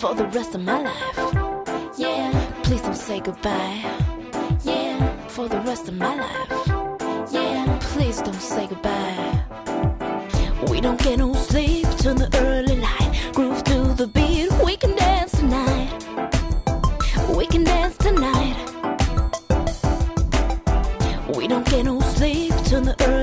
for the rest of my life. Yeah, please don't say goodbye. Yeah, for the rest of my life. Yeah, please don't say goodbye. We don't get no sleep till the early light. Groove to the beat, we can dance tonight. We can dance tonight. We don't get no sleep till the early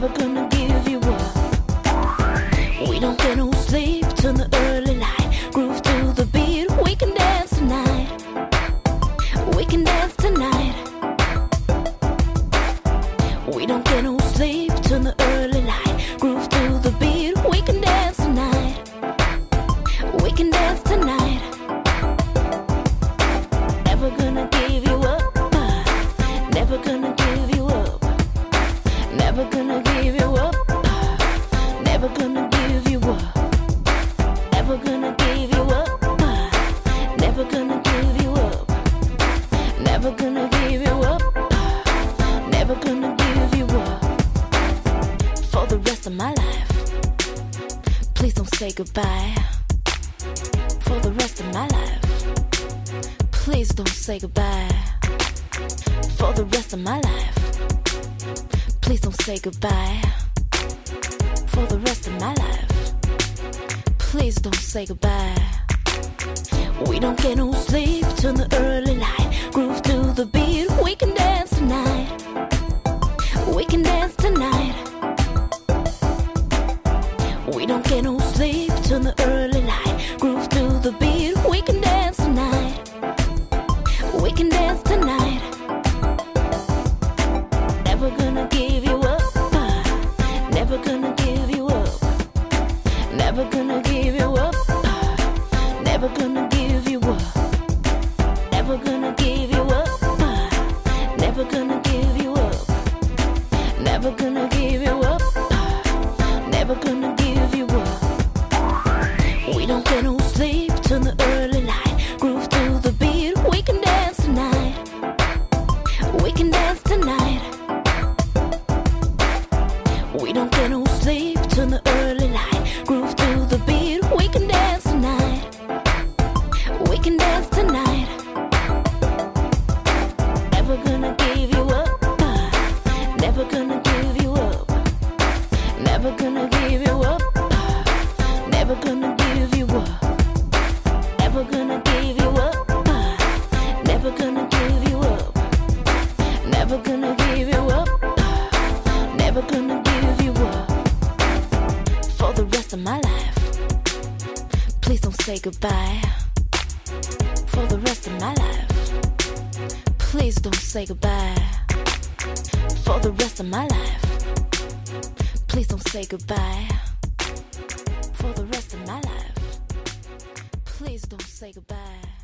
Never gonna give you up. We don't get no sleep till the early light. Groove to the beat, we can dance tonight. We can dance tonight. We don't get no sleep till the early light. Never gonna give you up. Never gonna give you up. Never gonna give you up. For the rest of my life. Please don't say goodbye. For the rest of my life. Please don't say goodbye. For the rest of my life. Please don't say goodbye. For the rest of my life. Please don't say goodbye. We don't get no sleep till the early light. Groove to the beat, we No sleep till the early give you up. Never gonna give you up. For the rest of my life. Please don't say goodbye. For the rest of my life. Please don't say goodbye. For the rest of my life. Please don't say goodbye. For the rest of my life. Please don't say goodbye.